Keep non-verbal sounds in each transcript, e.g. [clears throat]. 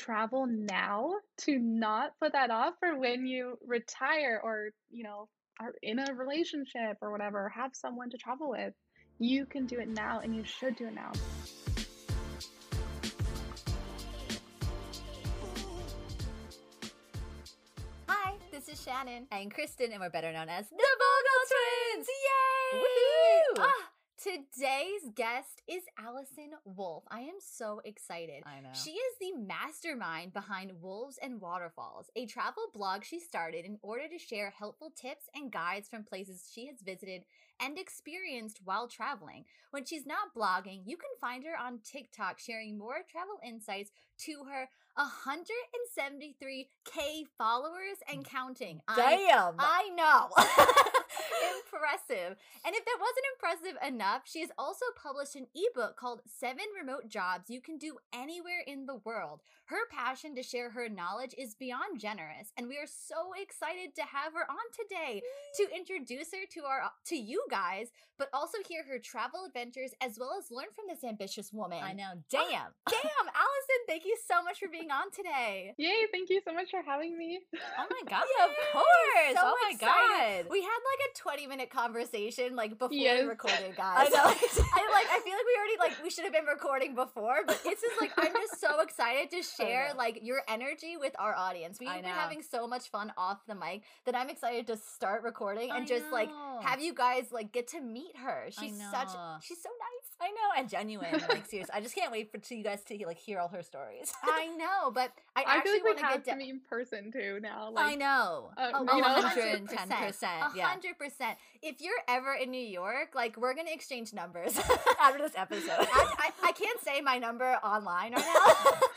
travel now to not put that off for when you retire or, you know, are in a relationship or whatever, have someone to travel with. You can do it now and you should do it now. Hi, this is Shannon. and Kristen, and we're better known as The Vogel Twins! Yay! Woohoo! Ah, today's guest is Allison Wolf. I am so excited. I know. She is the mastermind behind Wolves and Waterfalls, a travel blog she started in order to share helpful tips and guides from places she has visited and experienced while traveling. When she's not blogging, you can find her on TikTok sharing more travel insights to her 173k followers and mm. counting. I Damn. I know. [laughs] impressive. And if that wasn't impressive enough, she has also published an ebook called Seven Remote Jobs You Can Do Anywhere in the World. Her passion to share her knowledge is beyond generous, and we are so excited to have her on today to introduce her to our to you guys, but also hear her travel adventures as well as learn from this ambitious woman. I know. Ah, damn. [laughs] Damn, Allison, thank you so much for being on today. Yay, thank you so much for having me. Oh my [laughs] god. Of course. So oh my excited. god. We had like a 20 minute conversation like before Yes. we recorded, [laughs] guys. I know. I like I feel like we already like we should have been recording before, but this is like I'm just so excited to share know. [laughs] like your energy with our audience. We've been know. having so much fun off the mic that I'm excited to start recording and I just like have you guys like get to meet her. She's such she's so nice. I know, and genuine. Like seriously, I just can't wait for to you guys to like hear all her stories. [laughs] I know, but I, I actually like want to get to down. meet in person too now. I Like, know. uh, Oh, you know, 110%. 100%. [laughs] Yeah. hundred percent. If you're ever in New York, like we're gonna exchange numbers. [laughs] After this episode. I, I, I can't say my number online right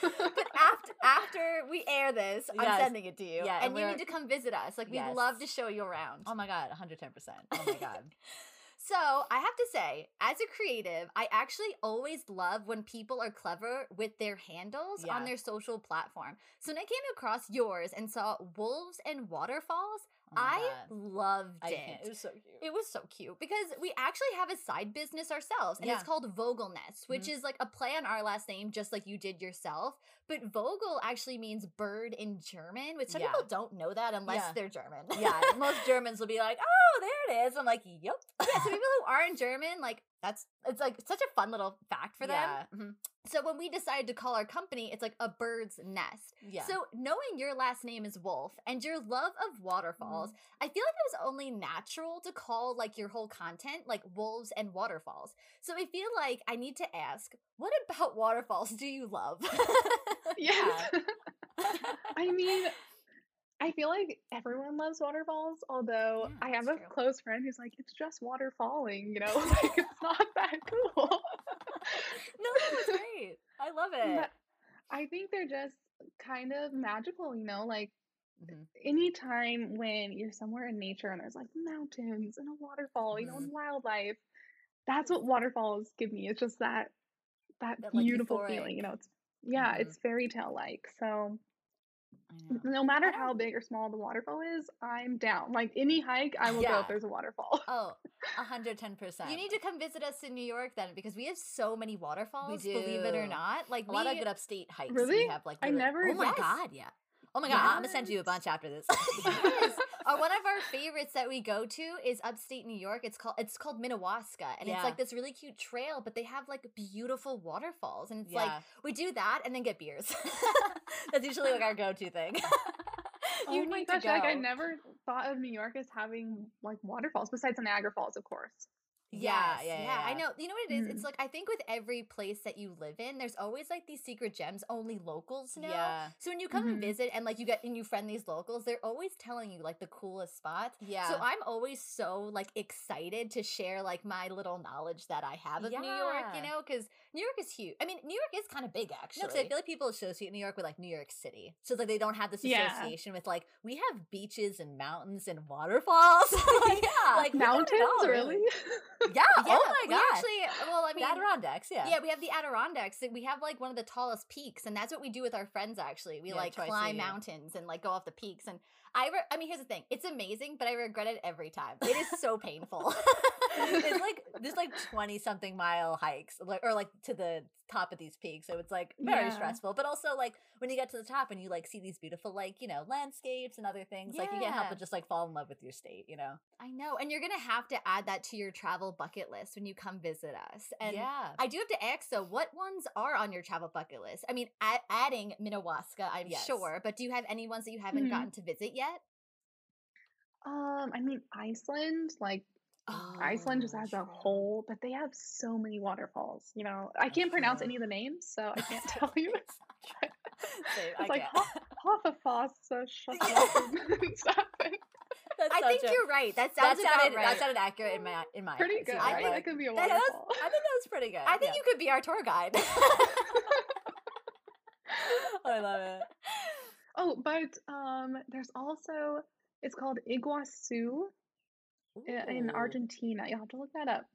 now, but after after we air this, I'm Yes. sending it to you, Yeah, and, and you need to come visit us. Like we'd Yes. love to show you around. oh my god, 110%. Oh my god. So I have to say, as a creative, I actually always love when people are clever with their handles on their social platform. So when I came across yours and saw wolves and waterfalls, Oh I God. loved I it. It was so cute. It was so cute because we actually have a side business ourselves, and it's Yeah. Mm-hmm. called Vogelnest, which is like a play on our last name, just like you did yourself. But Vogel actually means bird in German, which some Yeah. people don't know that unless Yeah. they're German. yeah, [laughs] most Germans will be like, "Oh, there it is." I'm like, "Yep." yeah, so people who aren't German, like that's it's like such a fun little fact for them. Yeah. mhm. So when we decided to call our company, it's like a bird's nest. Yeah. So knowing your last name is Wolf and your love of waterfalls, Mm-hmm. I feel like it was only natural to call like your whole content like wolves and waterfalls. So I feel like I need to ask, what about waterfalls do you love? [laughs] [laughs] yes. [laughs] I mean, I feel like everyone loves waterfalls, although Yeah, I have a true. close friend who's like, it's just water falling, you know? [laughs] Like, it's not that cool. no, that was great. I love it. But I think they're just kind of magical, you know? Like, Mhm. anytime when you're somewhere in nature and there's like mountains and a waterfall, you know, and wildlife, that's what waterfalls give me. It's just that that, That, beautiful feeling, you know. It's yeah, Mhm. it's fairy tale like. So no matter how big or small the waterfall is, I'm down. Like any hike, I will go if there's a waterfall. Oh, [laughs] 110%. you need to come visit us in New York then because we have so many waterfalls, believe it or not. Like a lot of good upstate hikes. Really? We have like I never- Oh my Yes. god, yeah. Oh my god, I'm gonna send you a bunch after this. [laughs] Yes. Uh, one of our favorites that we go to is upstate New York. It's called it's called Minnewaska, and it's like this really cute trail. But they have like beautiful waterfalls, and it's like we do that and then get beers. [laughs] [laughs] That's usually like our go-to thing. [laughs] oh my need gosh, to like I never thought of New York as having like waterfalls besides the Niagara Falls, of course. Yeah, Yes, yeah, I yeah. know. You know what it is? It's Mhm. like I think with every place that you live in, there's always like these secret gems only locals know. Yeah. So when you come and Mhm. visit and like you get and you friend these locals, they're always telling you like the coolest spots. Yeah. So I'm always so like excited to share like my little knowledge that I have of New York, you know, because New York is huge. I mean, New York is kind of big actually. No, I feel like people associate New York with like New York City. So like they don't have this Yeah. association with like we have beaches and mountains and waterfalls. [laughs] like, [laughs] Yeah. like we got it Mountains, all, really? [laughs] Yeah. [laughs] Yeah, oh my we god. actually. Well, I the mean, Adirondacks. Yeah. Yeah, we have the Adirondacks. We have like one of the tallest peaks, and that's what we do with our friends. Actually, we Yeah, like climb mountains and like go off the peaks. And I, re- I mean, here's the thing: it's amazing, but I regret it every time. It is so painful. [laughs] it's like there's like 20 something mile hikes like or like to the top of these peaks so it's like very Yeah. stressful but also like when you get to the top and you like see these beautiful like you know landscapes and other things like you can't help but just like fall in love with your state you know I know, and you're gonna have to add that to your travel bucket list when you come visit us. And yeah I do have to ask though, what ones are on your travel bucket list? I mean, a- adding Minnewaska, I'm Yes. sure, but do you have any ones that you haven't Mhm. gotten to visit yet? Um, I mean Iceland, like Oh, Iceland just as a whole, but they have so many waterfalls. You know, I can't pronounce any of the names, so I can't [laughs] tell you. It's [laughs] not true. [laughs] Same, I like can't. Hoffafoss, so shut up and stuff. That's I think a- you're right. That that sounds about sounded right. that sounded accurate in my in my Pretty eyes, good, yeah, I right? think that could be a that- that was- I think that was pretty good I think yeah. you could be our tour guide. I love it Oh, but um, there's also it's called Iguazu i- in Argentina. You'll have to look that up.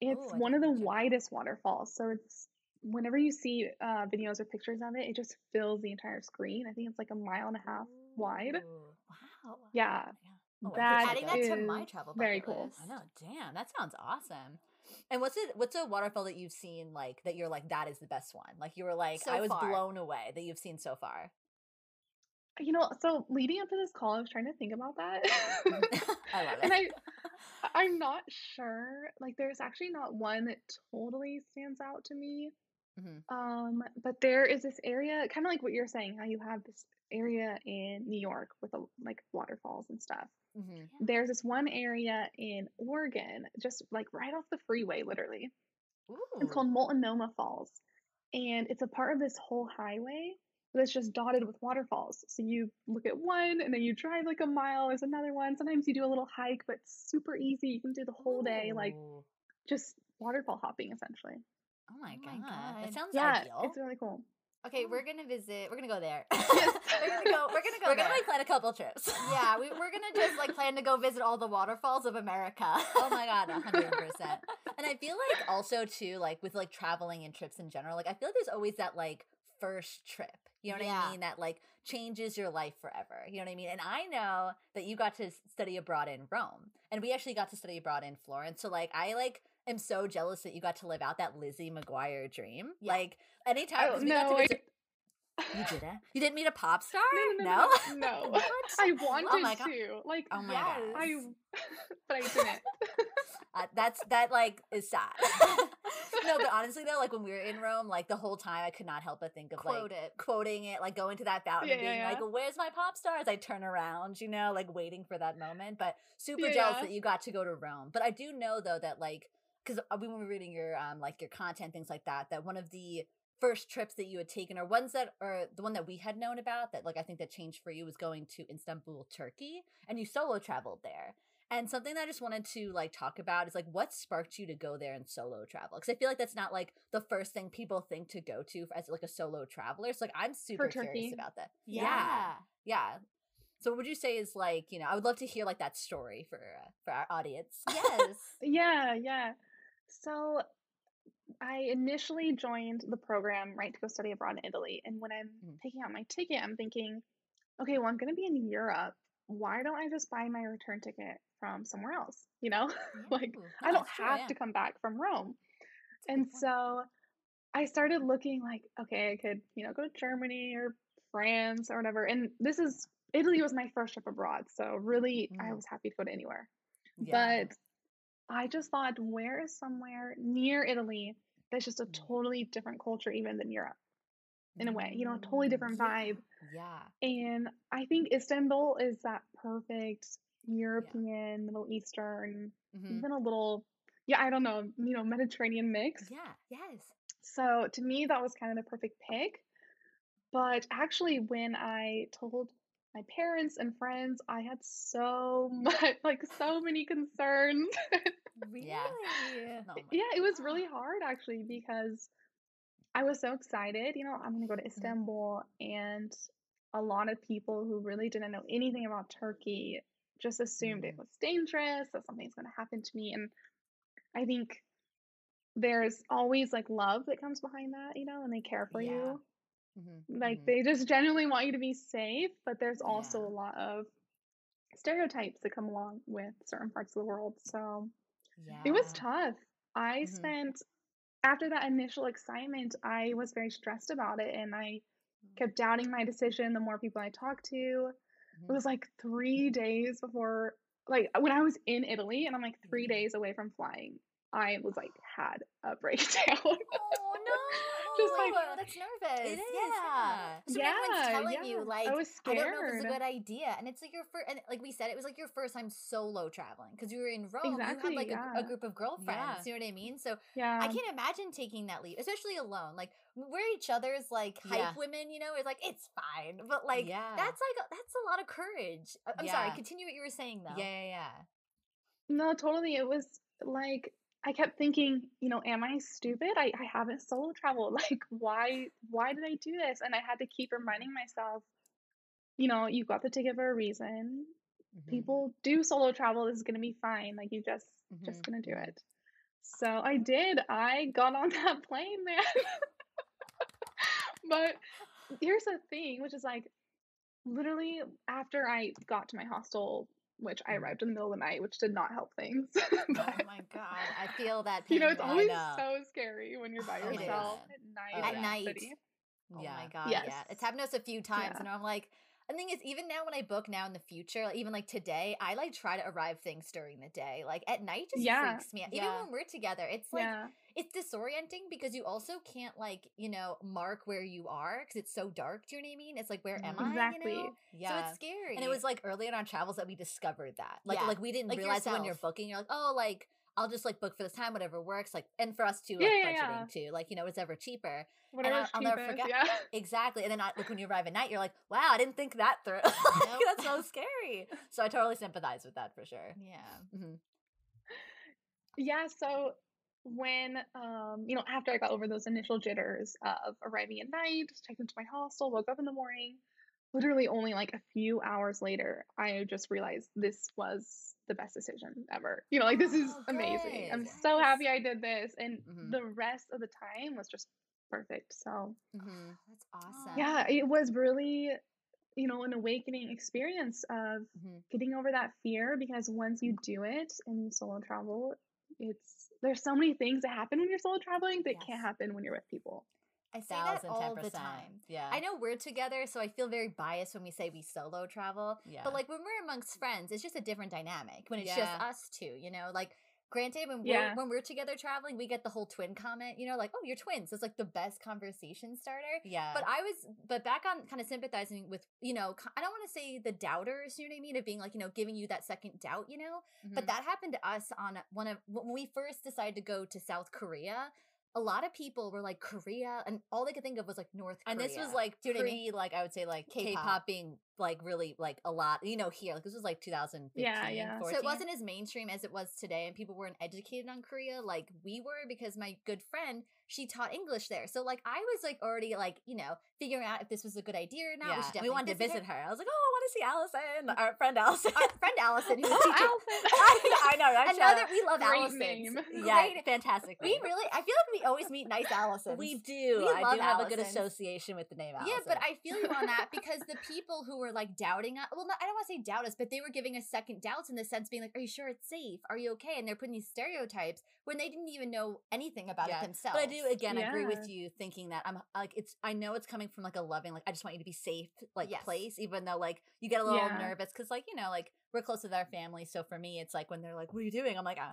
It's Ooh, one of the widest waterfalls. So it's whenever you see uh, videos or pictures of it, it just fills the entire screen. I think it's like a mile and a half wide. Wow Yeah, Oh, that Adding that that to my travel very cool. list. I know. Damn, that sounds awesome. And what's it? What's a waterfall that you've seen like that? You're like that is the best one. Like you were like So I was far. blown away that you've seen so far. You know. So leading up to this call, I was trying to think about that, [laughs] I love [laughs] and. I I'm not sure. Like, there's actually not one that totally stands out to me. Mhm. Um, but there is this area, kind of like what you're saying, how you have this area in New York with a, like waterfalls and stuff. hmm There's this one area in Oregon, just like right off the freeway, literally. It's called Multnomah Falls, and it's a part of this whole highway that's just dotted with waterfalls. So you look at one, and then you drive like a mile. There's another one. Sometimes you do a little hike, but super easy. You can do the whole day, like oh. just waterfall hopping, essentially. Oh my, Oh my god. God. that sounds Yeah, ideal. it's really cool. Okay, we're gonna visit. We're gonna go there. [laughs] We're gonna go. We're gonna go We're there. gonna like plan a couple trips. yeah, we, we're gonna just like [laughs] plan to go visit all the waterfalls of America. oh my god, hundred percent. [laughs] And I feel like also too, like with like traveling and trips in general, like I feel like there's always that like first trip. You know what Yeah. I mean? That like changes your life forever. You know what I mean? And I know that you got to study abroad in Rome, and we actually got to study abroad in Florence. So like I like am so jealous that you got to live out that Lizzie McGuire dream. Yeah. Like anytime Oh, 'cause we got to no. You [laughs] didn't? You didn't meet a pop star? No, no, no, no, no. [laughs] [laughs] I wanted Oh my God. to, like, Oh my Yes. god. I, but I didn't. Uh, that's that like is sad. no, but honestly though, like when we were in Rome, like the whole time I could not help but think of Quote like it. quoting it, like going to that fountain Yeah, and being yeah, like, "Where's my pop star?" As I turn around, you know, like waiting for that moment. But super Yeah, jealous that you got to go to Rome. But I do know though that like because we were reading your um like your content things like that that one of the first trips that you had taken or ones that or the one that we had known about that like I think that changed for you was going to Istanbul, Turkey, and you solo traveled there. And something that I just wanted to like talk about is like what sparked you to go there and solo travel? Because I feel like that's not like the first thing people think to go to as like a solo traveler. So like I'm super curious about that. Yeah. yeah. So what would you say is like you know I would love to hear like that story for uh, for our audience. Yes. [laughs] Yeah, yeah. So I initially joined the program, right, to go study abroad in Italy. And when I'm Mhm. picking out my ticket, I'm thinking, okay, well, I'm going to be in Europe. Why don't I just buy my return ticket from somewhere else? You know, [laughs] like Ooh, I don't have yeah. to come back from Rome. That's And so I started looking like, okay, I could, you know, go to Germany or France or whatever. And this is Italy was my first trip abroad. So really, I Mm. was happy to go to anywhere. Yeah. But I just thought, where is somewhere near Italy that's just a Mm. totally different culture, even than Europe, in a way, you know, a totally different Mm, vibe. Yeah. And I think Istanbul is that perfect European, Middle Eastern, Mhm. even a little, yeah, I don't know, you know, Mediterranean mix. Yeah. yes. So to me, that was kind of the perfect pick. But actually, when I told my parents and friends, I had so [laughs] much, like, so many concerns. [laughs] Really? Yeah. Oh yeah, it was really hard actually because I was so excited. You know, I'm going to go to Mm-hmm. Istanbul, and a lot of people who really didn't know anything about Turkey just assumed it Mhm. was dangerous, that something's going to happen to me. And I think there's always like love that comes behind that, you know, and they care for Yeah. you. Mhm, Like mhm. they just genuinely want you to be safe, but there's also Yeah. a lot of stereotypes that come along with certain parts of the world. So it was tough. I Mhm. spent after that initial excitement, I was very stressed about it and I Mm. kept doubting my decision the more people I talked to. It Mhm. was like 3 days before like when I was in Italy and I'm like 3 Yeah. days away from flying, I was like had a [laughs] breakdown. Oh no! Just oh, like- that's nervous. It is, yeah. yeah. So when everyone's telling yeah. you like I was I don't know if this is a good idea, and it's like your first, and like we said, it was like your first time solo traveling because you were in Rome. Exactly, you had like a, a group of girlfriends. Yeah. You know what I mean? So Yeah. I can't imagine taking that leap, especially alone. Like we're each other's like hype Yeah. women. You know, it's like it's fine, but like Yeah. that's like a, that's a lot of courage. I- I'm sorry. Continue what you were saying though. Yeah, yeah, yeah. No, totally. It was like I kept thinking, you know, am I stupid? I, I haven't solo traveled. [laughs] Like, why why did I do this? And I had to keep reminding myself, you know, you got the ticket for a reason. Mhm. People do solo travel. This is gonna be fine. Like you just just Mhm, gonna do it. So I did. I got on [laughs] that plane, man. but here's the thing, which is like literally after I got to my hostel, which I Mhm. arrived in the middle of the night, which did not help things. [laughs] Oh my god, I feel that pain. you know, it's man. Always know. so scary when you're by Oh yourself at night Oh, At night. city. Oh yeah. my god, yeah. It's happened to us a few times, Yeah. and I'm like, the thing is, even now when I book now in the future, like, even like today, I like try to arrive things during the day. Like at night, just Yeah. freaks me out. Even Yeah. when we're together, it's like yeah. It's disorienting because you also can't like you know mark where you are because it's so dark. Do you know what I mean? It's like where am I? Exactly. You know? Yeah. So it's scary. And it was like early in our travels that we discovered that. Like Yeah. like we didn't Like realize it when you're booking, you're like, oh, like I'll just like book for this time, whatever works. Like and for us too, like Yeah, yeah, budgeting yeah. too. Like, you know, it's ever cheaper. Whatever's I'll never cheapest, forget- Yeah. [laughs] Exactly. And then I, like when you arrive at night, you're like, wow, I didn't think that through. [laughs] Like, That's so scary. So I totally sympathize with that for sure. yeah. hmm Yeah, so when um, you know, after I got over those initial jitters of arriving at night, checked into my hostel, woke up in the morning, literally only like a few hours later, I just realized this was the best decision ever. You know, like this is Oh, amazing. I'm so happy I did this. And Mhm. the rest of the time was just perfect. So hmm That's [sighs] awesome. yeah, it was really, you know, an awakening experience of hmm getting over that fear because once you do it and you solo travel, it's there's so many things that happen when you're solo traveling that Yes. can't happen when you're with people. I say that all the time. Yeah. I know we're together, so I feel very biased when we say we solo travel. Yeah. But like when we're amongst friends, it's just a different dynamic. When it's Yeah. just us two, you know, like granted when Yeah. we're when we're together traveling, we get the whole twin comment, you know, like, oh, you're twins. It's like the best conversation starter. yeah. But I was, but back on kind of sympathizing with, you know, I don't want to say the doubters, you know what I mean? Of being like, you know, giving you that second doubt, you know? But Mhm. that happened to us on one of, when we first decided to go to South Korea. A lot of people were like Korea, and all they could think of was like North Korea. and this was like Do you know what I pre, like I would say, like K-pop. K-pop being like really like a lot. You know, here like this was like 2015, Yeah, yeah. 14. So it wasn't as mainstream as it was today, and people weren't educated on Korea like we were because my good friend she taught English there. So like I was like already like you know figuring out if this was a good idea or not. Yeah. We, we wanted to visit visit her. I was like, oh, I want to see Allison, our friend Allison. Our friend Allison, who's [laughs] teaching. Allison. I, [laughs] I know, right? Another, Shout we love Great Allison. name. yeah, Great- fantastic. We really, I feel like we always meet nice Allisons. we do. we I love do have a good association with the name Allison. Yeah, but I feel you on that [laughs] because the people who were like doubting us, well, not, I don't want to say doubt us, but they were giving us second doubts in the sense being like, Are you sure it's safe? Are you okay? And they're putting these stereotypes when they didn't even know anything about Yeah, it themselves. Do again agree with you thinking that I'm like it's I know it's coming from like a loving like I just want you to be safe like Yes. place even though like you get a little Yeah. nervous cuz like you know like we're close with our family so for me it's like when they're like what are you doing I'm like ah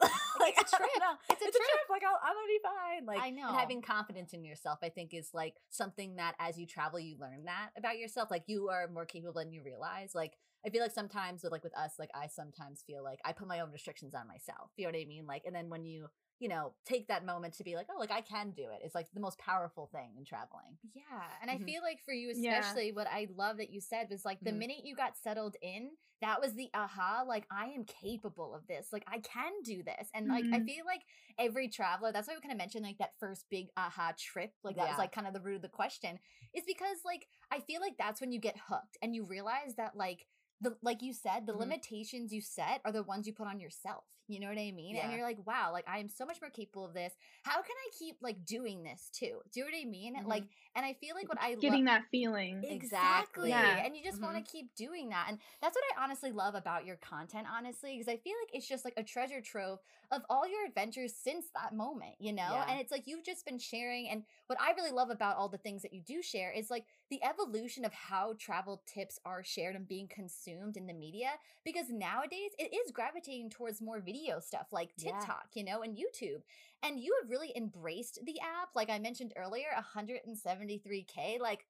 [laughs] like it's a trip. It's a it's a trip. trip like I'll, I'm gonna be fine like I and know. having confidence in yourself I think is like something that as you travel you learn that about yourself like you are more capable than you realize like I feel like sometimes with like with us like I sometimes feel like I put my own restrictions on myself you know what I mean like and then when you you know, take that moment to be like, oh, like I can do it. It's like the most powerful thing in traveling. Yeah. And I Mhm. feel like for you, Yeah. especially, what I love that you said was like the Mhm. minute you got settled in, that was the aha, like I am capable of this. Like I can do this. And like I Mhm. feel like every traveler, that's why we kind of mentioned like that first big aha trip. Like that was like kind of the root of the question. Is because like I feel like that's when you get hooked and you realize that like the like you said, the Mhm. limitations you set are the ones you put on yourself. You know what I mean? Yeah. And you're like, wow, like I am so much more capable of this. How can I keep like doing this too? Do you know what I mean? Mhm. Like, and I feel like what I Getting love. that feeling. Exactly. Yeah. And you just want Mhm. to keep doing that. And that's what I honestly love about your content, honestly, because I feel like it's just like a treasure trove of all your adventures since that moment, you know? Yeah. And it's like you've just been sharing. And what I really love about all the things that you do share is like the evolution of how travel tips are shared and being consumed in the media. Because nowadays it is gravitating towards more video stuff like Yeah. TikTok, you know, and YouTube. And you have really embraced the app. Like I mentioned earlier, 173K. Like,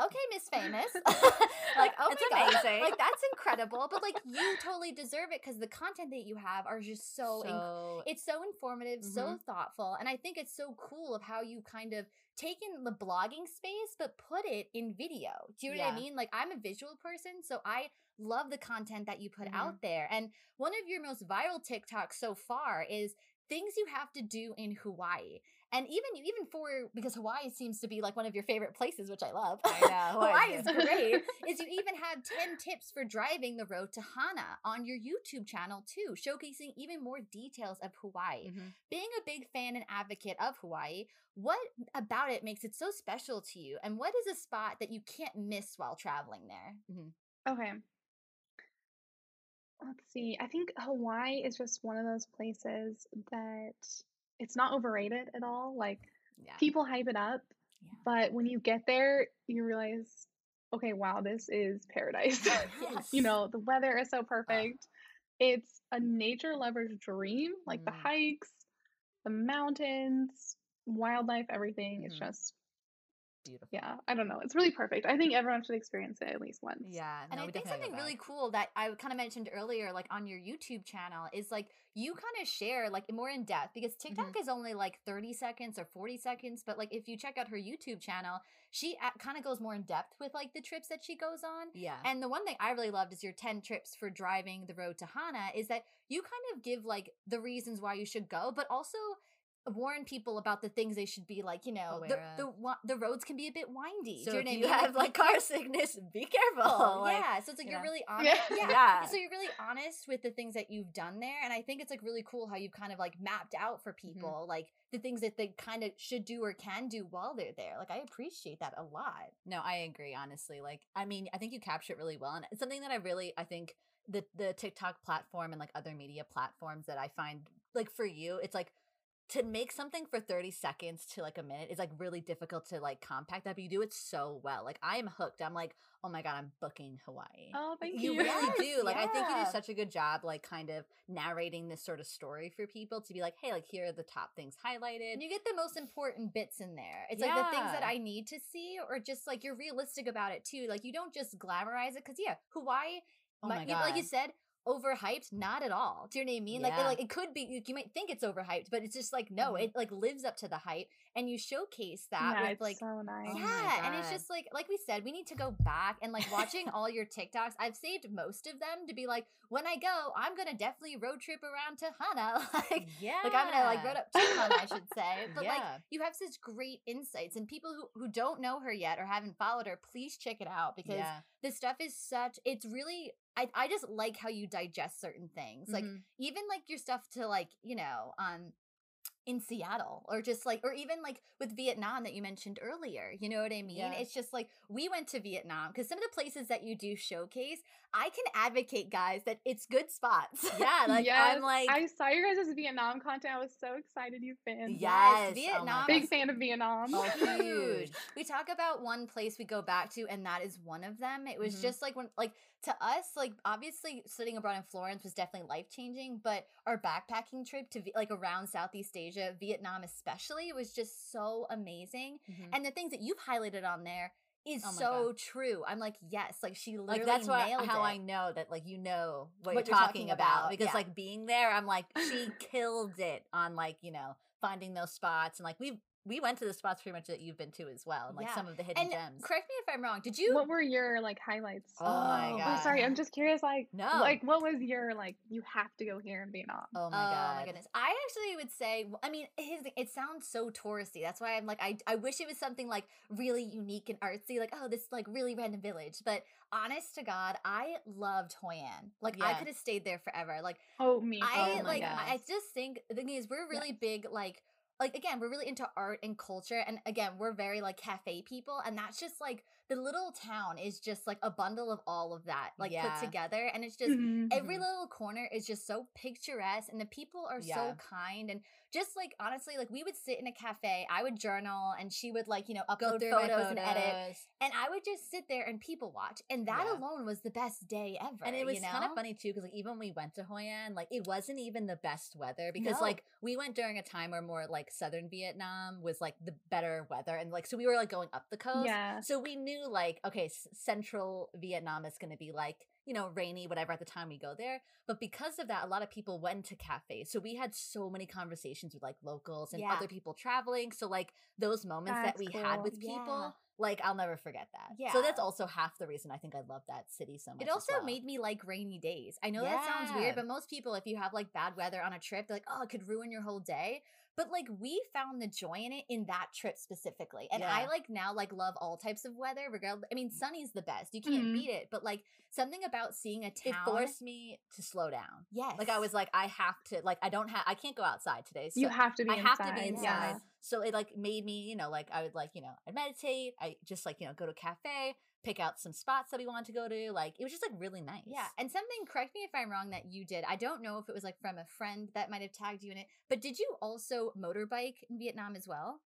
okay, Miss Famous. [laughs] [laughs] like, oh It's my God. Like, that's [laughs] incredible. But like, you totally deserve it because the content that you have are just so, inc- so it's so informative, so Mhm. thoughtful. And I think it's so cool of how you kind of taken the blogging space, but put it in video. Do you know what I mean? Like, I'm a visual person, so I love the content that you put Mhm. out there. And one of your most viral TikToks so far is things you have to do in Hawaii. And even even for because Hawaii seems to be like one of your favorite places, which I love. I know, [laughs] Hawaii is great. is you even have 10 tips for driving the road to Hana on your YouTube channel too, showcasing even more details of Hawaii. Mhm. Being a big fan and advocate of Hawaii, what about it makes it so special to you? And what is a spot that you can't miss while traveling there? Okay. Let's see. I think Hawaii is just one of those places that it's not overrated at all. Like Yeah. people hype it up, Yeah. but when you get there, you realize, okay, wow, this is paradise. Yes. [laughs] you know, the weather is so perfect. It's a nature lover's dream. Like the Mm. hikes, the mountains, wildlife, everything. It's Mhm. just, beautiful. yeah, I don't know. It's really perfect. I think everyone should experience it at least once. Yeah, And I think something really cool that I kind of mentioned earlier, like on your YouTube channel, is like you kind of share like more in depth because TikTok Mm-hmm. is only like 30 seconds or 40 seconds. But like if you check out her YouTube channel, she kind of goes more in depth with like the trips that she goes on. Yeah, And the one thing I really loved is your 10 trips for driving the road to Hana is that you kind of give like the reasons why you should go, but also warn people about the things they should be like, you know, the, Aware the wa- the roads can be a bit windy. so Do you if know what you have like car [laughs] sickness, be careful. careful. like, yeah, so it's like you you're know. really honest. Yeah. Yeah. Yeah. So you're really honest with the things that you've done there, and I think it's like really cool how you've kind of like mapped out for Mm-hmm. people like the things that they kind of should do or can do while they're there. Like I appreciate that a lot. No, I agree. Honestly, like I mean, I think you capture it really well, and it's something that I really, I think the the TikTok platform and like other media platforms that I find like for you, it's like to make something for 30 seconds to like a minute is like really difficult to like compact that but you do it so well like i am hooked i'm like oh my god i'm booking hawaii Oh, thank you you. really Yes, do like i think you do such a good job like kind of narrating this sort of story for people to be like hey like here are the top things highlighted And you get the most important bits in there. It's like the things that I need to see, or just like you're realistic about it too. Like you don't just glamorize it, because yeah, Hawaii, oh my you- god like you said, overhyped. Not at all. Do you know what I mean? Like, it, Yeah. like it could be. You, you might think it's overhyped, but it's just like no, Mhm. it like lives up to the hype, and you showcase that yeah, with it's like so nice. Oh yeah, and it's just like like we said, we need to go back and like watching all your TikToks. I've saved most of them to be like, when I go, I'm gonna definitely road trip around to Hana. [laughs] like yeah like I'm gonna like road up to Hana, I should say. [laughs] But like you have such great insights, and people who who don't know her yet or haven't followed her, please check it out because yeah. this stuff is such. It's really. I, I just like how you digest certain things. Like Mhm. even like your stuff to like you know um in Seattle or just like or even like with Vietnam that you mentioned earlier you know what I mean Yeah. it's just like we went to Vietnam because some of the places that you do showcase I can advocate guys that it's good spots yeah [laughs] like yes, i'm like I saw your guys' Vietnam content. I was so excited you fans. Yes, oh Vietnam Big fan of Vietnam. Oh, huge. [laughs] We talk about one place we go back to, and that is one of them. It was Mhm. just like when, like, to us, like, obviously studying abroad in Florence was definitely life changing, but our backpacking trip to, like, around Southeast Asia, Vietnam especially, was just so amazing. Mhm. And the things that you've highlighted on there is Oh so true. I'm like, yes, like, she literally like that's nailed how it. I know that like you know what, What you're, you're talking, talking about, about, because yeah. like being there I'm like she [clears throat] killed it on like you know finding those spots and like we've we went to the spots pretty much that you've been to as well, and like Yeah. some of the hidden And gems. correct me if I'm wrong. Did you? What were your like highlights? Oh my Oh, god! Oh, sorry, I'm just curious. Like, No. like what was your like? You have to go here in Vietnam. Oh my oh god! my goodness! I actually would say, I mean, his, it sounds so touristy. That's why I'm like, I, I wish it was something like really unique and artsy, like oh, this like really random village. But honest to God, I loved Hoi An. Like I could have stayed there forever. Like Oh me. Oh I Oh my like, gosh. I just think the thing is, we're really big like. Like again, we're really into art and culture, and again, we're very like cafe people, and that's just like the little town is just like a bundle of all of that, like Yeah. put together, and it's just Mhm. every little corner is just so picturesque and the people are Yeah. so kind and just like honestly like we would sit in a cafe i would journal and she would like you know upload photos, photos and edit and i would just sit there and people watch and that Yeah. alone was the best day ever And it was you know? kind of funny too, because like even when we went to Hoi An, like it wasn't even the best weather because No. like we went during a time where more like southern Vietnam was like the better weather, and like so we were like going up the coast. Yeah. So we knew like okay, s- central Vietnam is going to be like you know rainy, whatever at the time we go there. But because of that, a lot of people went to cafes. So we had so many conversations with like locals and Yeah. other people traveling. So like those moments that That's we had cool. with Yeah. people. Like I'll never forget that. Yeah. So that's also half the reason I think I love that city so much. it also well. made me like rainy days. I know that sounds weird, but most people, if you have like bad weather on a trip, they're like, oh, it could ruin your whole day. But like we found the joy in it in that trip specifically. And I like now like love all types of weather, regardless. I mean, sunny's the best. You can't Mhm. beat it. But like something about seeing a town. it forced me to slow down. Yes. Like I was like, I have to like I don't have I can't go outside today. So you have to be. I have to be inside, inside. yeah. So it like made me, you know, like I would like, you know, I'd meditate. I just like, you know, go to a cafe, pick out some spots that we wanted to go to. Like it was just like really nice. Yeah, and something, correct me if I'm wrong, that you did. I don't know if it was like from a friend that might have tagged you in it, but did you also motorbike in Vietnam as well?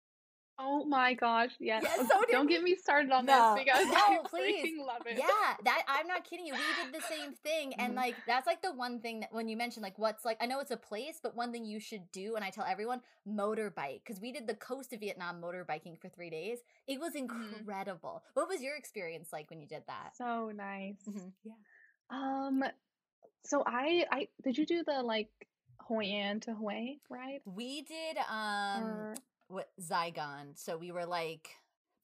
Oh my gosh, yes. Yes, Okay, so did Don't we. get me started on No. this because No, I [laughs] please. freaking love it. Yeah, that I'm not kidding you. We did the same thing, and Mhm. like that's like the one thing that when you mentioned like what's like I know it's a place, but one thing you should do, and I tell everyone, motorbike because we did the coast of Vietnam motorbiking for three days. It was Mhm. incredible. What was your experience like when you did that? So nice. Mhm. Yeah. Um, so I, I did you do the like Hoi An to Hue ride? We did um Or- what Saigon. So we were like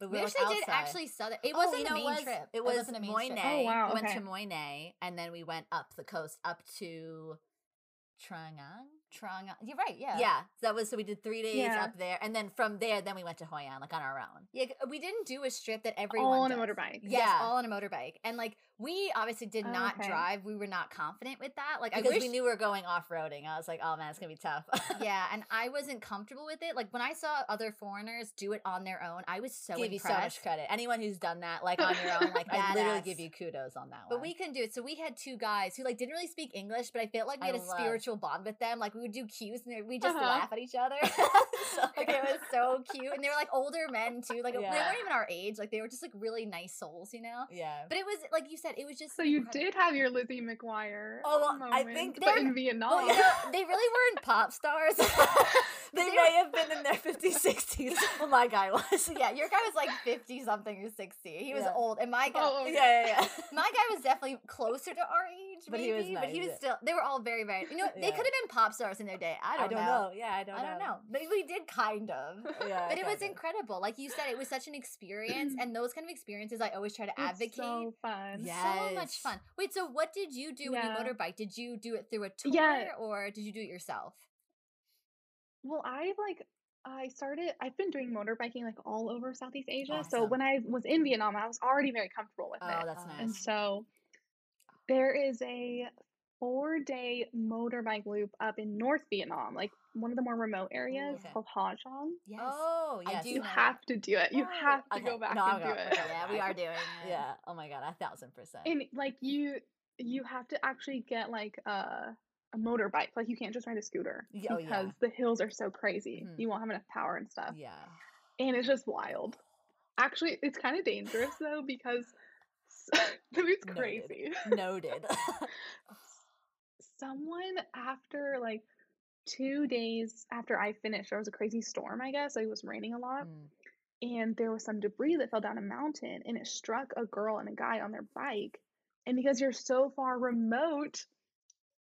but We we, were, like, actually did actually southern. It Oh, wasn't you a main it was, trip. It was wasn't a main Mui Ne. trip. Oh, wow, We went okay. to Mui Ne and then we went up the coast up to Trang Ang. Trong. You're right. Yeah. Yeah. so that was so we did three days Yeah. up there, and then from there, then we went to Hoi An like on our own. Yeah, we didn't do a strip that everyone all on a motorbike. Yes, Yeah. all on a motorbike. And like we obviously did Oh, not okay. drive. We were not confident with that. Like Because I wish we knew we were going off roading. I was like, oh man, it's gonna be tough. [laughs] Yeah, and I wasn't comfortable with it. Like when I saw other foreigners do it on their own, I was so give you so much credit. Anyone who's done that like on your own, like [laughs] that, I literally give you kudos on that But we couldn't do it. So we had two guys who like didn't really speak English, but I felt like we had a love- spiritual bond with them. Like we would do cues and we just Uh-huh. laugh at each other. [laughs] So like it was so cute. And they were like older men too. Like they weren't even our age. Like they were just like really nice souls, you know? yeah. But it was like you said, it was just So you did have your Lizzie McGuire. Oh, well, I moment, think but in Vietnam. Well, you know, they really weren't pop stars. [laughs] they they may have been in their 50s, 60s. Well, my guy was. yeah, your guy was like 50 something or 60. He was Yeah. old. And my guy Oh, Yeah, oh, yeah, [laughs] yeah. my guy was definitely closer to our age, But maybe, he was but he was yeah. still they were all very, very you know, they could have been pop stars in their day. I I don't, don't, know. Yeah, I don't I know. don't know. But we did kind of. [laughs] Yeah, But it was kinda. incredible. Like you said, it was such an experience. [clears throat] and those kind of experiences I always try to It's advocate. so fun. Yeah. So much fun. Wait, so what did you do when Yeah. you motorbike? Did you do it through a tour Yeah. or did you do it yourself? Well, I like I started I've been doing motorbiking like all over Southeast Asia. So when I was in Vietnam, I was already very comfortable with Oh, it. that's Oh. nice. And so there is a four day motorbike loop up in North Vietnam, like one of the more remote areas Okay. called Ha Giang. Yes. Oh, I yes. do You know have to do it. You Oh, have to okay. go back No, and do go. it. Yeah, we are doing [laughs] it. Yeah. Oh my god, a thousand percent. And like you you have to actually get like a a motorbike. Like you can't just ride a scooter Y- oh, yeah. because the hills are so crazy. Mhm. You won't have enough power and stuff. Yeah. And it's just wild. Actually, it's kind of dangerous though because [laughs] it's Noted. crazy. Noted. [laughs] Someone after like two days after I finished, there was a crazy storm, I guess. Like, it was raining a lot. Mm. And there was some debris that fell down a mountain and it struck a girl and a guy on their bike. And because you're so far remote,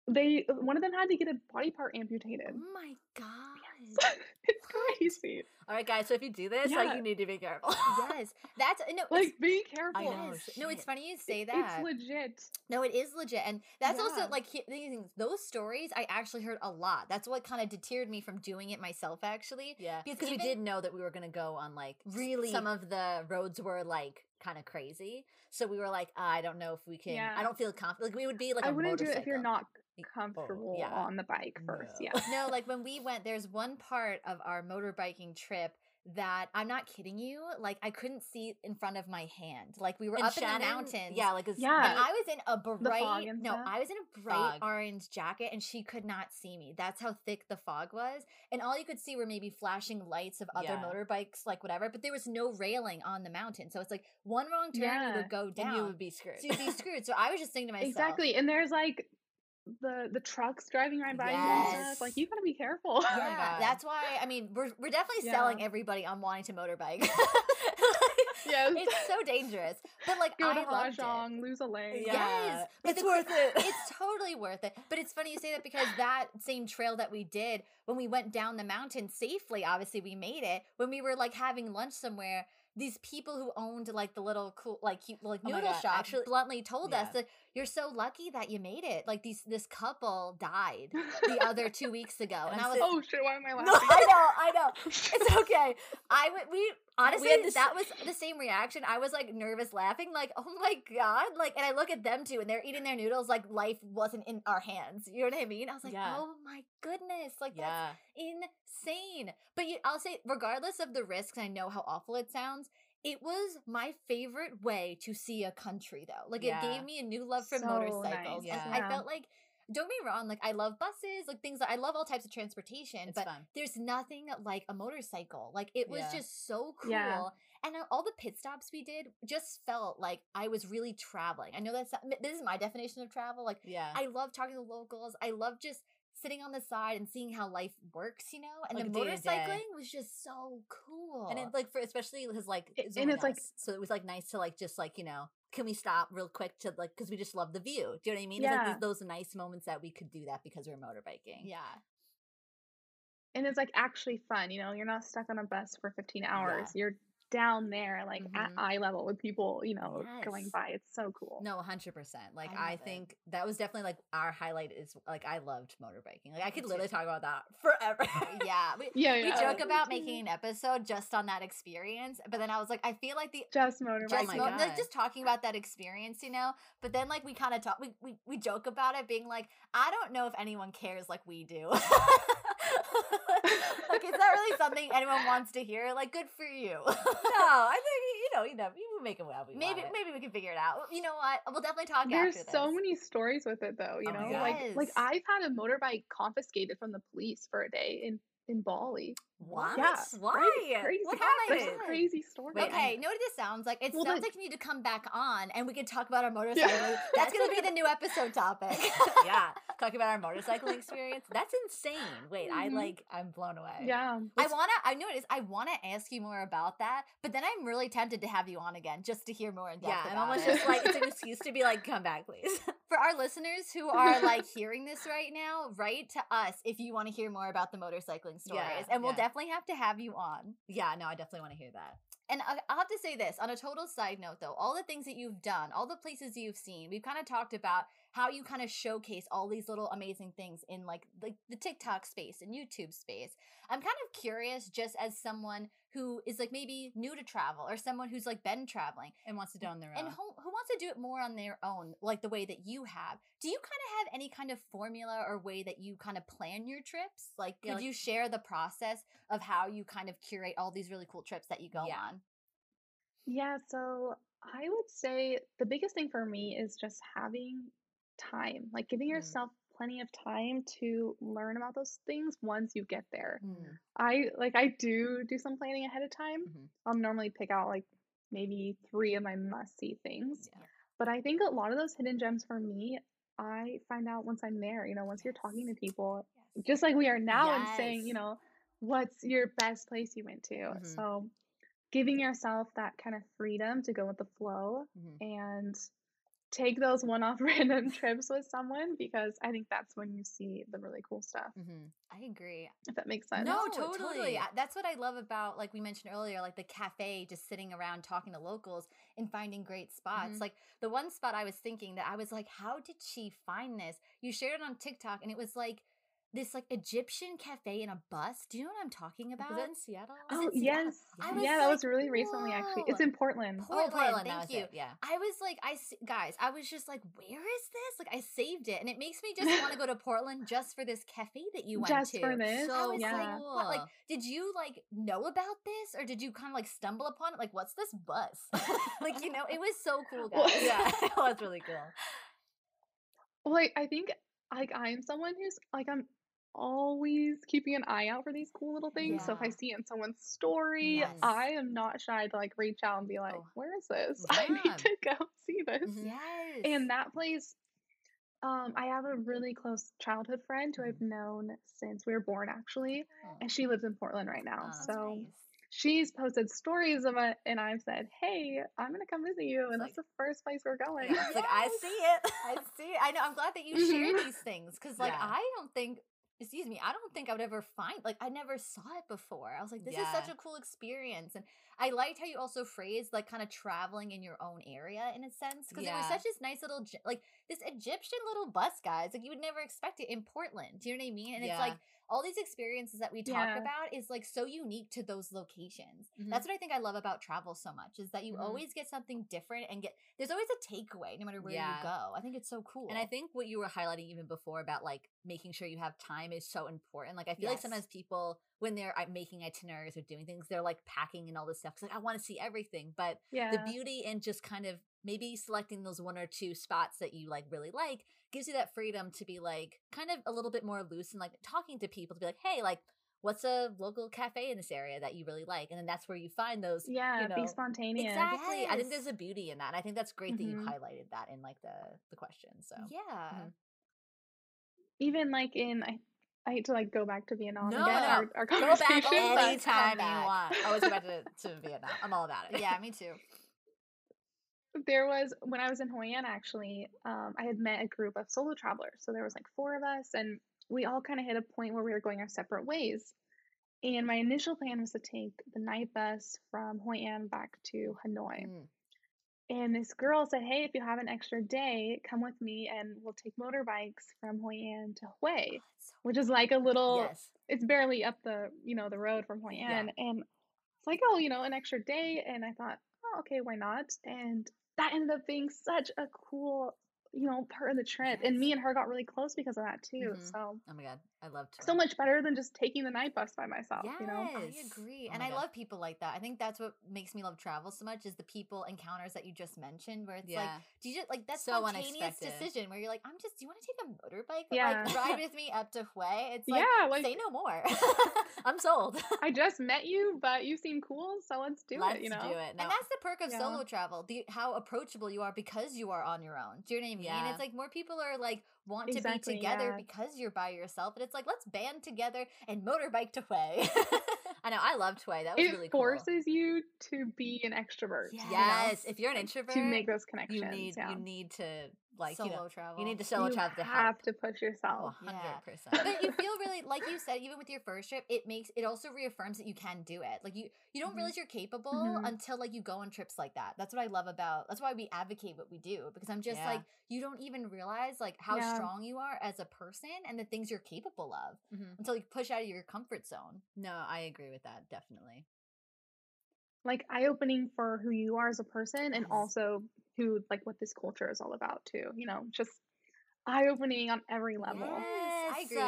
they one of them had to get a body part amputated. Oh my god. [laughs] it's crazy. All right, guys. So if you do this, like, you need to be careful. yes, [laughs] that's no. Like, it's, be careful. I know, yes. no, it's funny you say that. It's legit. No, it is legit, and that's also like he- these things. Those stories I actually heard a lot. That's what kind of deterred me from doing it myself. Actually, Yeah, Because because we did know that we were gonna go on like Really- Some of the roads were like kind of crazy, so we were like, ah, I don't know if we can. Yeah. I don't feel confident. Like we would be like I a wouldn't do it if you're not Oh, comfortable yeah. on the bike first. No. Yeah. [laughs] no, like when we went, there's one part of our motorbiking trip that I'm not kidding you. Like I couldn't see in front of my hand. Like we were And up in the mountains. Yeah, like Yeah. And I was in a bright no, stuff? I was in a bright Fog. orange jacket and she could not see me. That's how thick the fog was. And all you could see were maybe flashing lights of other Yeah. motorbikes, like whatever, but there was no railing on the mountain. So it's like one wrong turn you would go and down. you would be screwed. so you'd be screwed. So I was just thinking to myself Exactly. And there's like the the trucks driving right by you and stuff. Like you gotta be careful. Oh Yeah, God. that's why I mean we're we're definitely Yeah. selling everybody on wanting to motorbike. yes. [laughs] it's so dangerous. But like Go to loved. Ha Giang, lose a leg. Yeah. Yes, but it's the- worth it. it's totally worth it. But it's funny you say that because that same trail that we did when we went down the mountain safely, obviously we made it. When we were like having lunch somewhere, these people who owned like the little cool like cute like Oh noodle God, shop actually- bluntly told us that you're so lucky that you made it. Like these this couple died the other two [laughs] weeks ago, and And I was oh shit, why am I [laughs] laughing? no? I know, I know. It's [laughs] okay. I would we honestly had this- that was the same reaction. I was like nervous laughing, like, oh my god. Like and I look at them too and they're eating their noodles like life wasn't in our hands. You know what I mean? I was like, Yeah. oh my goodness. Like that's Yeah, insane. But you, I'll say, regardless of the risks, I know how awful it sounds. It was my favorite way to see a country, though. Like Yeah. it gave me a new love for So motorcycles. nice, And I felt like, don't be wrong, like I love buses, like things. I love all types of transportation, it's but fun. there's nothing like a motorcycle. Like it was Yeah. just so cool. Yeah. And uh, all the pit stops we did just felt like I was really traveling. I know that's this is my definition of travel. Like Yeah, I love talking to locals. I love just sitting on the side and seeing how life works, you know? And Like the day to day. motorcycling was just so cool. and it like for especially his like It- and only it's, like- so it was like nice to like just like you know can we stop real quick to like because we just love the view do you know what i mean it's like Yeah. those nice moments that we could do that because we're motorbiking yeah. and it's like actually fun, you know, you're not stuck on a bus for 15 hours. You're down there like at Mhm. eye level with people, you know, going by. It's so cool. no 100% like I i, love it. think that was definitely like our highlight is like i loved motorbiking like i could literally talk about that forever [laughs] Yeah. We, Yeah, we joke about making an episode just on that experience, but then I was like, I feel like the just motorbike. just, my mo- like, just talking about that experience, you know. But then like we kind of talk, we, we we joke about it, being like, I don't know if anyone cares like we do. [laughs] like, is that really something anyone wants to hear? Like, good for you. no i think you know you know we will make it well we maybe want it. maybe we can figure it out. You know what? We'll definitely talk There's after this. so many stories with it though, you Oh know? God. Like like I've had a motorbike confiscated from the police for a day in in Bali. What Yeah, why Crazy. crazy. what There's happened some crazy stories. Wait, okay, know what this sounds like? It Well, sounds the- like you need to come back on and we can talk about our motorcycle. That's [laughs] That's gonna be the new episode topic. [laughs] yeah [laughs] talking about our motorcycling experience that's insane wait i Mhm. like i'm blown away Yeah. I wanna. I know it is. I wanna ask you more about that, but then I'm really tempted to have you on again just to hear more in depth. Yeah, I'm almost it. just like it's an excuse to be like, come back, please. for our listeners who are like hearing this right now. Write to us if you want to hear more about the motorcycling stories, Yeah, and we'll yeah. definitely have to have you on. yeah, no, I definitely want to hear that. And I- I'll have to say this on a total side note, though, all the things that you've done, all the places you've seen, we've kind of talked about how you kind of showcase all these little amazing things in like like the TikTok space and YouTube space. I'm kind of curious, just as someone who is like maybe new to travel or someone who's like been traveling And wants to do it on their own. and who, who wants to do it more on their own, like the way that you have. Do you kind of have any kind of formula or way that you kind of plan your trips? Like, could Yeah, like- you share the process of how you kind of curate all these really cool trips that you go Yeah. on? Yeah, so I would say the biggest thing for me is just having time, like giving Mm. yourself plenty of time to learn about those things once you get there. Mm. I like I do do some planning ahead of time. Mhm. I'll normally pick out like maybe three of my must see things. Yeah. But I think a lot of those hidden gems for me, I find out once I'm there, you know, once you're talking to people, just like we are now and saying, you know, what's your best place you went to. Mhm. So giving yourself that kind of freedom to go with the flow Mhm. and take those one-off [laughs] random [laughs] trips with someone because I think that's when you see the really cool stuff. Mhm. I agree. If that makes sense. No, No, totally. totally. That's what I love about, like we mentioned earlier, like the cafe, just sitting around talking to locals and finding great spots. Mhm. Like the one spot I was thinking that I was like, how did she find this? You shared it on TikTok and it was like this like Egyptian cafe in a bus. Do you know what I'm talking about? Was that in Seattle? Was Oh it Seattle? yes, I was yeah, that was like, really recently. Actually, it's in Portland. Portland, oh, Portland. thank you. it. Yeah. I was like, I s- guys, I was just like, where is this? Like, I saved it, and it makes me just want to go to [laughs] Portland just for this cafe that you went Just to. for this, I was yeah. like, what? Like, did you like know about this, or did you kind of like stumble upon it? Like, what's this bus? [laughs] like, you know, it was so cool, Well, guys. yeah, [laughs] it was really cool. Well, like I think like I'm someone who's like I'm always keeping an eye out for these cool little things. So if I see it in someone's story, Yes. I am not shy to like reach out and be like, Oh. "Where is this? [laughs] I need to go see this." Mhm. Yes. And that place, um, I have a really close childhood friend who I've known since we were born, actually, Oh, and she lives in Portland right now. Oh, so nice. she's posted stories of it, and I've said, "Hey, I'm gonna come visit you," and that's the first place we're going. Yeah, it's like I see it. I see. it. I know. I'm glad that you Mhm. share [laughs] these things because, like, Yeah. I don't think. Excuse me. I don't think I would ever find like I never saw it before. I was like, this is such a cool experience, and I liked how you also phrased like kind of traveling in your own area in a sense because it was such this nice little like this Egyptian little bus, guys. Like you would never expect it in Portland. Do you know what I mean? And it's like all these experiences that we talk Yeah. about is like so unique to those locations. Mhm. That's what I think I love about travel so much is that you Mhm. always get something different and get there's always a takeaway no matter where Yeah. you go. I think it's so cool. And I think what you were highlighting even before about like making sure you have time is so important. Like I feel like sometimes people when they're uh, making itineraries or doing things, they're like packing and all this stuff. 'cause, like I want to see everything, but yeah, the beauty in just kind of maybe selecting those one or two spots that you like really like gives you that freedom to be like kind of a little bit more loose and like talking to people to be like, hey, like what's a local cafe in this area that you really like, and then that's where you find those. yeah, you know, be spontaneous. Exactly. I think there's a beauty in that. And I think that's great that you Mhm. highlighted that in like the the question. So yeah. Mhm. Even like in, I, I hate to like go back to Vietnam No, again. no. Our, our go conversation, back but- anytime you back. want. Always go back to, to Vietnam. I'm all about it. Yeah, me too. there was when I was in Hoi An actually, um, I had met a group of solo travelers. So there was like four of us, and we all kind of hit a point where we were going our separate ways. And my initial plan was to take the night bus from Hoi An back to Hanoi. Mm. And this girl said, "Hey, if you have an extra day, come with me, and we'll take motorbikes from Hoi An to Hue, oh, So which is like a little. Yes. It's barely up the you know the road from Hoi Yeah. An, and it's like, oh, you know, an extra day. And I thought, oh, okay, why not? And that ended up being such a cool, you know, part of the trip. And me and her got really close because of that too. Mhm. So Oh my god, I love to. so much better than just taking the night bus by myself, you know? I agree. Oh and I God. love people like that. I think that's what makes me love travel so much is the people encounters that you just mentioned where it's like, do you just like that So spontaneous unexpected. decision where you're like, I'm just do you want to take a motorbike? Yeah. Like ride [laughs] with me up to Hue? It's like yeah, like say no more. [laughs] [laughs] I'm sold. I just met you, but you seem cool, so let's do Let's it, you know? do it. No. And that's the perk of Yeah. solo travel, the how approachable you are because you are on your own. Do you know what I mean? Yeah. It's like more people are like want Exactly, to be together yeah. because you're by yourself. And it's like, let's band together and motorbike to. [laughs] I know. I loved Hue. That was It really cool. forces you to be an extrovert. you know? Yes, if you're an introvert, to make those connections. you need yeah. you need to like solo you know travel. you need to solo You travel to have help. to push yourself. hundred but percent. you feel really like you said even with your first trip it makes it also reaffirms that you can do it like you you don't Mhm. realize you're capable Mhm. until like you go on trips like that that's what i love about that's why we advocate what we do because i'm just Yeah. like you don't even realize like how Yeah. strong you are as a person and the things you're capable of Mhm. until you push out of your comfort zone No, I agree with that definitely. Like eye opening for who you are as a person and also who like what this culture is all about too. You know, just eye opening on every level. yes, i agree with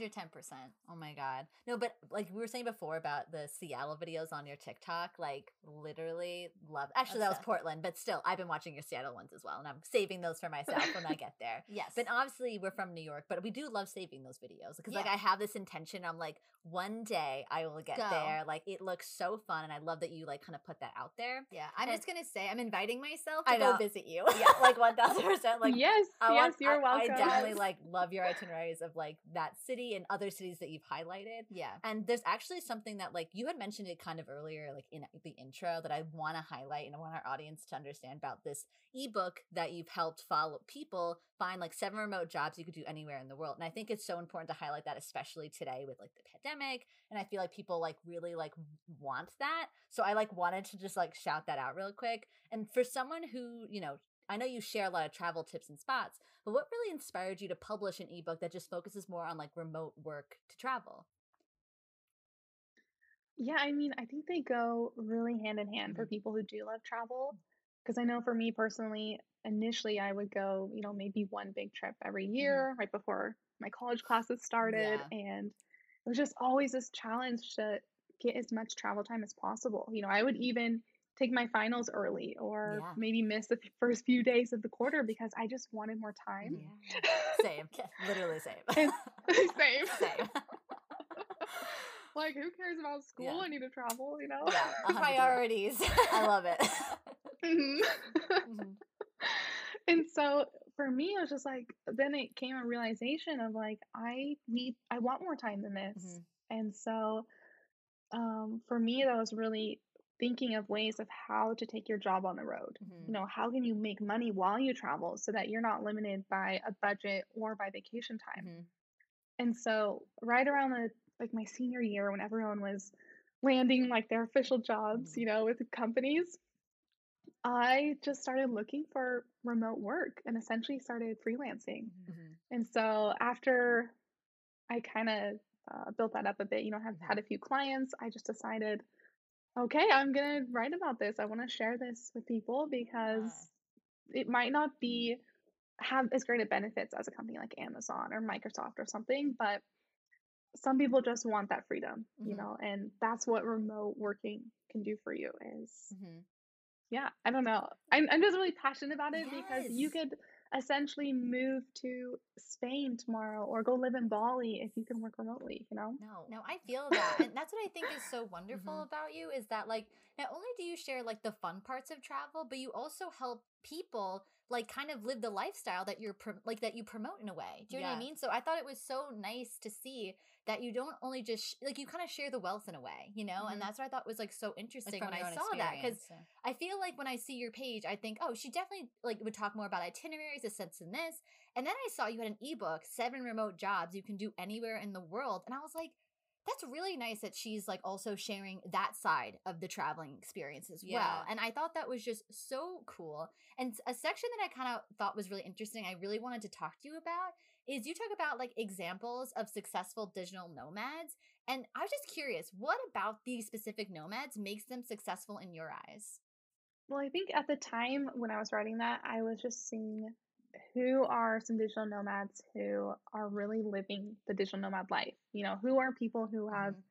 you 110% Oh my god. No, but like we were saying before about the Seattle videos on your TikTok, like literally love. Actually, that was Portland, but still, I've been watching your Seattle ones as well, and I'm saving those for myself when I get there. [laughs] yes But obviously, we're from New York, but we do love saving those videos because, like, I have this intention. I'm like, one day I will get Go. there. Like, it looks so fun, and I love that you like kind of put that out there. yeah i'm and- just gonna say i'm inviting myself to I go know. visit you Yeah, like [laughs] one thousand percent. Like, yes, I yes, want- you're I- I definitely like love your itineraries of like that city and other cities that you've highlighted. Yeah. And there's actually something that like you had mentioned it kind of earlier, like in the intro, that I want to highlight and I want our audience to understand about this ebook that you've helped follow people find like seven remote jobs you could do anywhere in the world. And I think it's so important to highlight that, especially today with like the pandemic. And I feel like people like really like want that. So I like wanted to just like shout that out real quick. And for someone who, you know, I know you share a lot of travel tips and spots, but what really inspired you to publish an ebook that just focuses more on like remote work to travel? Yeah, I mean, I think they go really hand in hand for Mhm. people who do love travel. Mm-hmm. Because I know for me personally, initially I would go, you know, maybe one big trip every mm-hmm. year right before my college classes started. Yeah. And it was just always this challenge to get as much travel time as possible. You know, I would mm-hmm. even take my finals early or Yeah. maybe miss the first few days of the quarter because I just wanted more time. Mhm. [laughs] Same, literally same. And- [laughs] [laughs] Same. Same. Like, who cares about school? Yeah. I need to travel, you know? Yeah, Priorities. I love it. Mhm. Mhm. and so for me, it was just like, then it came a realization of like, I need, I want more time than this. Mhm. And so um, for me, that was really thinking of ways of how to take your job on the road. Mhm. You know, how can you make money while you travel so that you're not limited by a budget or by vacation time? Mhm. And so right around the like my senior year when everyone was landing like their official jobs, Mhm. you know, with companies, I just started looking for remote work and essentially started freelancing. Mhm. And so after I kind of uh, built that up a bit, you know, have Mhm. had a few clients, I just decided, okay, I'm gonna write about this. I want to share this with people because it might not be have as great of benefits as a company like Amazon or Microsoft or something, but some people just want that freedom, you Mhm. know, and that's what remote working can do for you is Mhm. yeah, I don't know. I'm I'm just really passionate about it because you could essentially move to Spain tomorrow or go live in Bali if you can work remotely, you know? No. No, I feel that. And that's what I think is so [laughs] wonderful Mhm. about you is that like not only do you share like the fun parts of travel, but you also help people like kind of live the lifestyle that you're prom- like that you promote in a way. Do you know what I mean? So I thought it was so nice to see that you don't only just sh- like you kind of share the wealth in a way, you know? Mhm. And that's what I thought was like so interesting from when I saw that cuz yeah. I feel like when I see your page, I think, oh, she definitely like would talk more about itineraries, a sense in this. And then I saw you had an ebook, seven remote jobs you can do anywhere in the world. And I was like, that's really nice that she's like also sharing that side of the traveling experience as well. And I thought that was just so cool. And a section that I kind of thought was really interesting, I really wanted to talk to you about is you talk about like examples of successful digital nomads. And I was just curious, what about these specific nomads makes them successful in your eyes? Well, I think at the time when I was writing that, I was just seeing who are some digital nomads who are really living the digital nomad life. You know, who are people who have Mhm.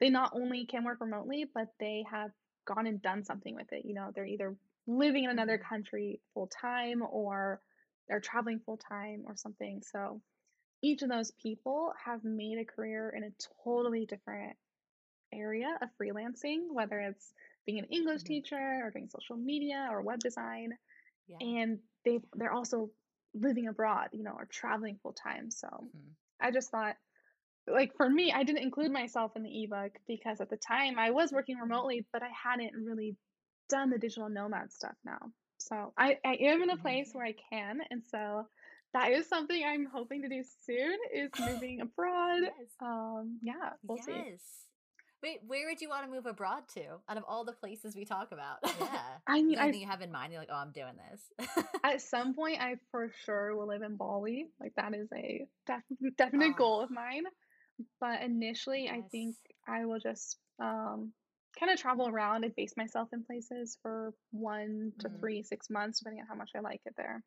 they not only can work remotely, but they have gone and done something with it. You know, they're either living in another Mhm. country full time or they're traveling full time or something. So each of those people have made a career in a totally different area of freelancing, whether it's being an English Mhm. teacher or doing social media or web design. Yeah. And they they're also living abroad, you know, or traveling full time. So Mhm. I just thought, like for me, I didn't include myself in the ebook because at the time I was working remotely, but I hadn't really done the digital nomad stuff now. So I, I am in a Mhm. place where I can, and so that is something I'm hoping to do soon is [gasps] moving abroad. Yes. Um, yeah, we'll see. Yes. Wait, where would you want to move abroad to out of all the places we talk about? [laughs] Yeah. I Is mean, there I anything you have in mind? You're like, oh, I'm doing this. [laughs] at some point I for sure will live in Bali. Like that is a def- definite Oh. goal of mine. But initially, I think I will just um, kind of travel around and base myself in places for one to Mhm. three, six months, depending on how much I like it there.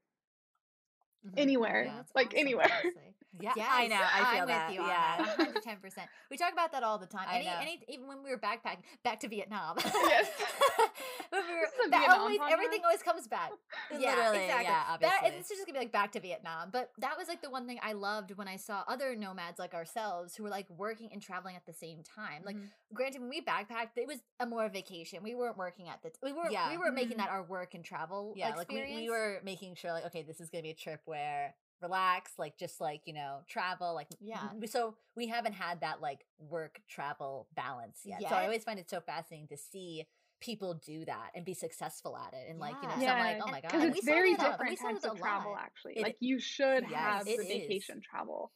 Mhm. Anywhere, Yeah. Like awesome, anywhere. [laughs] honestly. Yeah, Yes, I know. I feel am that. with you on yeah. that. 110%. We talk about that all the time. I Any, know. any, even when we were backpacking, back to Vietnam. [laughs] Yes. when we were, This is a that Vietnam always, everything always comes back. [laughs] yeah, Literally, exactly. yeah, That, obviously. and this is just gonna be like back to Vietnam. But that was like the one thing I loved when I saw other nomads like ourselves who were like working and traveling at the same time. Like, Mhm. granted, when we backpacked, it was a more vacation. We weren't working at the. T- we weren't. Yeah. We were making Mhm. that our work and travel. yeah, like we, we were making sure, like, okay, this is gonna be a trip where relax, like just like, you know, travel. Like, Yeah. So we haven't had that like work travel balance yet. So I always find it so fascinating to see people do that and be successful at it. And like, you know, Yeah. so I'm like, oh my God. because it's very that a- we different types of travel. Actually, It- like you should Yes, have the is. vacation travel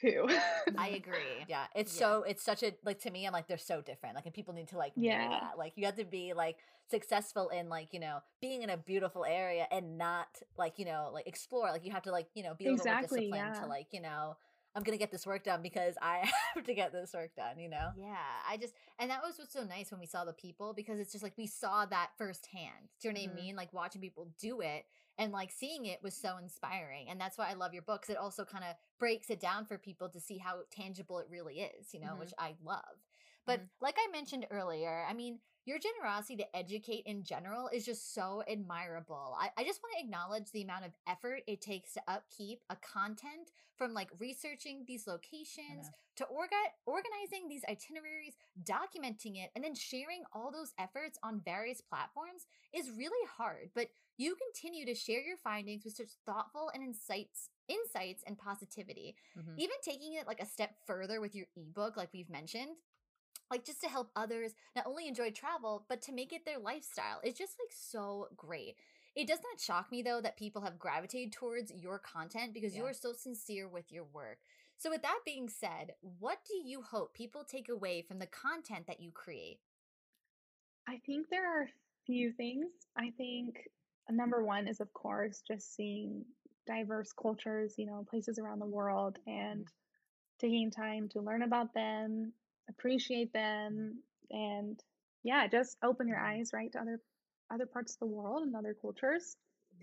too. I [laughs] agree. Yeah, it's Yeah. so it's such a like to me. I'm like they're so different. Like, and people need to like know Yeah. that. Like, you have to be like successful in like you know being in a beautiful area and not like you know like explore. Like, you have to like you know be a little Exactly, more disciplined yeah. to like you know I'm gonna get this work done because I [laughs] have to get this work done. You know. Yeah, I just and that was what's so nice when we saw the people because it's just like we saw that firsthand. Do you know what Mhm. I mean? Like watching people do it and like seeing it was so inspiring, and that's why I love your books. It also kind of breaks it down for people to see how tangible it really is. You know, Mhm. which I love. But Mhm. like I mentioned earlier, I mean, your generosity to educate in general is just so admirable. I, I just want to acknowledge the amount of effort it takes to upkeep a content from like researching these locations to orga- organizing these itineraries, documenting it, and then sharing all those efforts on various platforms is really hard. But you continue to share your findings with such thoughtful and insights insights and positivity Mhm. even taking it like a step further with your ebook like we've mentioned like just to help others not only enjoy travel but to make it their lifestyle it's just like so great. It does not shock me though that people have gravitated towards your content because you are so sincere with your work. So with that being said what do you hope people take away from the content that you create? I think there are a few things. I think number one is, of course, just seeing diverse cultures, you know, places around the world mm-hmm. and taking time to learn about them, appreciate mm. them, and yeah, just open your eyes, right, to other other parts of the world and other cultures.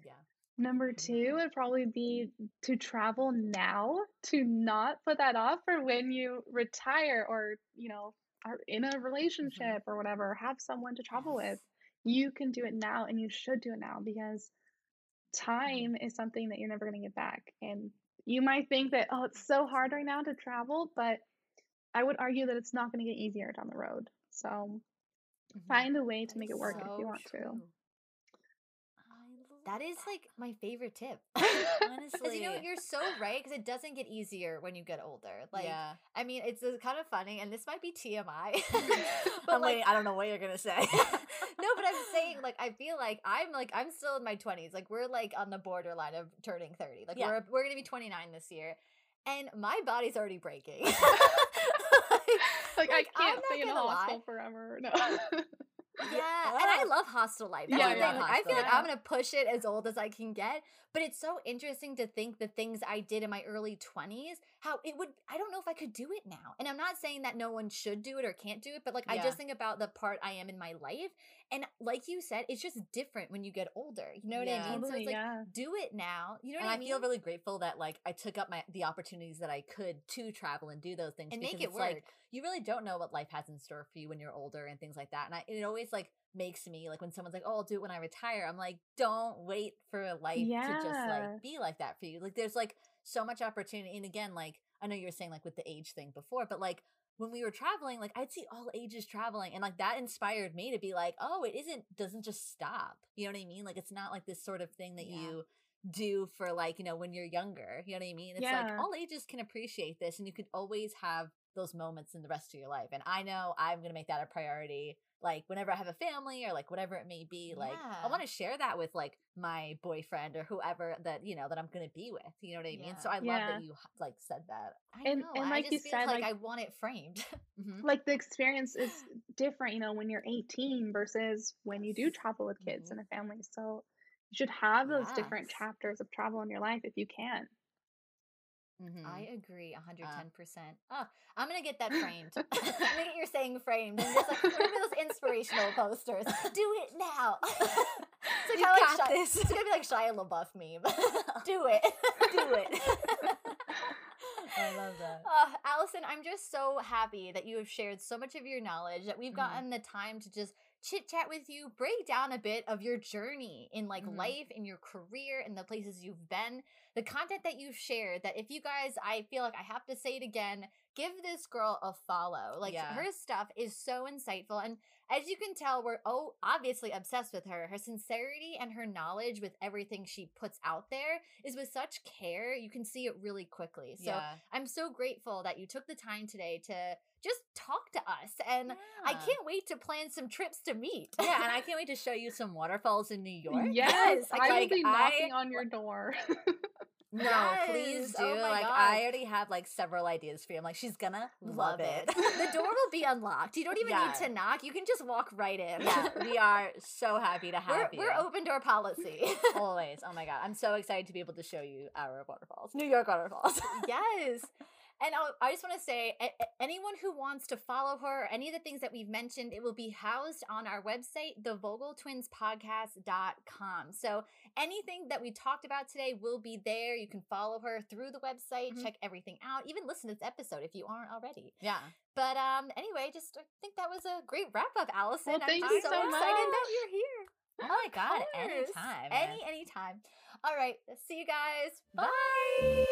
Yeah. Number two would probably be to travel now, to not put that off for when you retire or, you know, are in a mm-hmm. relationship or whatever, have someone to travel with. You can do it now and you should do it now because mm-hmm. time is something that you're never going to get back. And you might think that, oh, it's so hard right now to travel, but I would argue that it's not going to get easier down the road. So find a way to That make it work if you want to. That is like my favorite tip. [laughs] Honestly, Because you know you're so right because it doesn't get easier when you get older. Like yeah. I mean, it's uh, kind of funny, and this might be TMI, [laughs] but but like wait, I don't know what you're gonna say. [laughs] no, but I'm saying like I feel like I'm like I'm still in my 20s. Like we're like on the borderline of turning 30. Like Yeah. we're we're gonna be 29 this year, and my body's already breaking. Like, I Like, I'm can't not stay in a gonna lie. hostel forever. No. Yeah, [laughs] and I love hostel life. That's Yeah, the thing. yeah. Like, I feel like Hostel. I'm gonna push it as old as I can get. But it's so interesting to think the things I did in my early 20s, how it would I don't know if I could do it now. And I'm not saying that no one should do it or can't do it, but like I just think about the part I am in my life. And like you said, it's just different when you get older. You know what Yeah. I mean? So it's like yeah. do it now. You know what I I mean? I feel really grateful that like I took up my the opportunities that I could to travel and do those things and make it it's work. like you really don't know what life has in store for you when you're older and things like that. And I, it always like makes me like when someone's like, "Oh, I'll do it when I retire." I'm like, "Don't wait for life to just like be like that for you." Like there's like so much opportunity. And again, like I know you were saying like with the age thing before, but like when we were traveling, like I'd see all ages traveling, and like that inspired me to be like, "Oh, it isn't doesn't just stop." You know what I mean? Like it's not like this sort of thing that Yeah. you do for like you know when you're younger you know what i mean it's like all ages can appreciate this and you could always have those moments in the rest of your life and i know i'm gonna make that a priority like whenever i have a family or like whatever it may be like i want to share that with like my boyfriend or whoever that you know that i'm gonna be with you know what i mean Yeah. so i love that you like said that I And- know. and I like just you feel said, like, like- I want it framed. [laughs] Mhm. like the experience is different, you know, when you're 18 versus when you do travel with kids Mhm. and a family. So you should have those different chapters of travel in your life if you can. Mhm. I agree, Uh, 110%. oh, I'm gonna get that framed. [laughs] I'm gonna get your saying framed and just like remember those inspirational posters. Do it now. [laughs] it's like You how, like, got Shia- this. It's gonna be like Shia LaBeouf meme. [laughs] Do it. Do it. I love that. Uh, Allison, I'm just so happy that you have shared so much of your knowledge, that we've Mhm. gotten the time to just chit chat with you, break down a bit of your journey in like Mhm. life, in your career, in the places you've been, the content that you've shared. That if you guys, I feel like I have to say it again, give this girl a follow. Like Yeah. her stuff is so insightful and as you can tell, we're oh obviously obsessed with her. Her sincerity and her knowledge with everything she puts out there is with such care. You can see it really quickly. So yeah. I'm so grateful that you took the time today to just talk to us. And I can't wait to plan some trips to meet. yeah, and I can't wait to show you some waterfalls in New York. Mm, yes, Yes, I will like, be I- knocking on your door. No, please oh do. Oh like God. I already have like several ideas for you. I'm like, she's gonna love, it. [laughs] the door will be unlocked. You don't even Yeah. need to knock. You can just walk right in. yeah, we are so happy to have We're, you. we're open door policy. [laughs] Always. Oh my god, I'm so excited to be able to show you our waterfalls, New York waterfalls. [laughs] yes. And I'll, I just want to say, a- anyone who wants to follow her, or any of the things that we've mentioned, it will be housed on our website, thevogeltwinspodcast.com. So anything that we talked about today will be there. You can follow her through the website, Mhm. check everything out, even listen to this episode if you aren't already. yeah. But um, anyway, just I think that was a great wrap up, Allison. Well, thank I'm you so, so excited that much. you're here. Oh my god, anytime. Any anytime. All right. See you guys. Bye. Bye.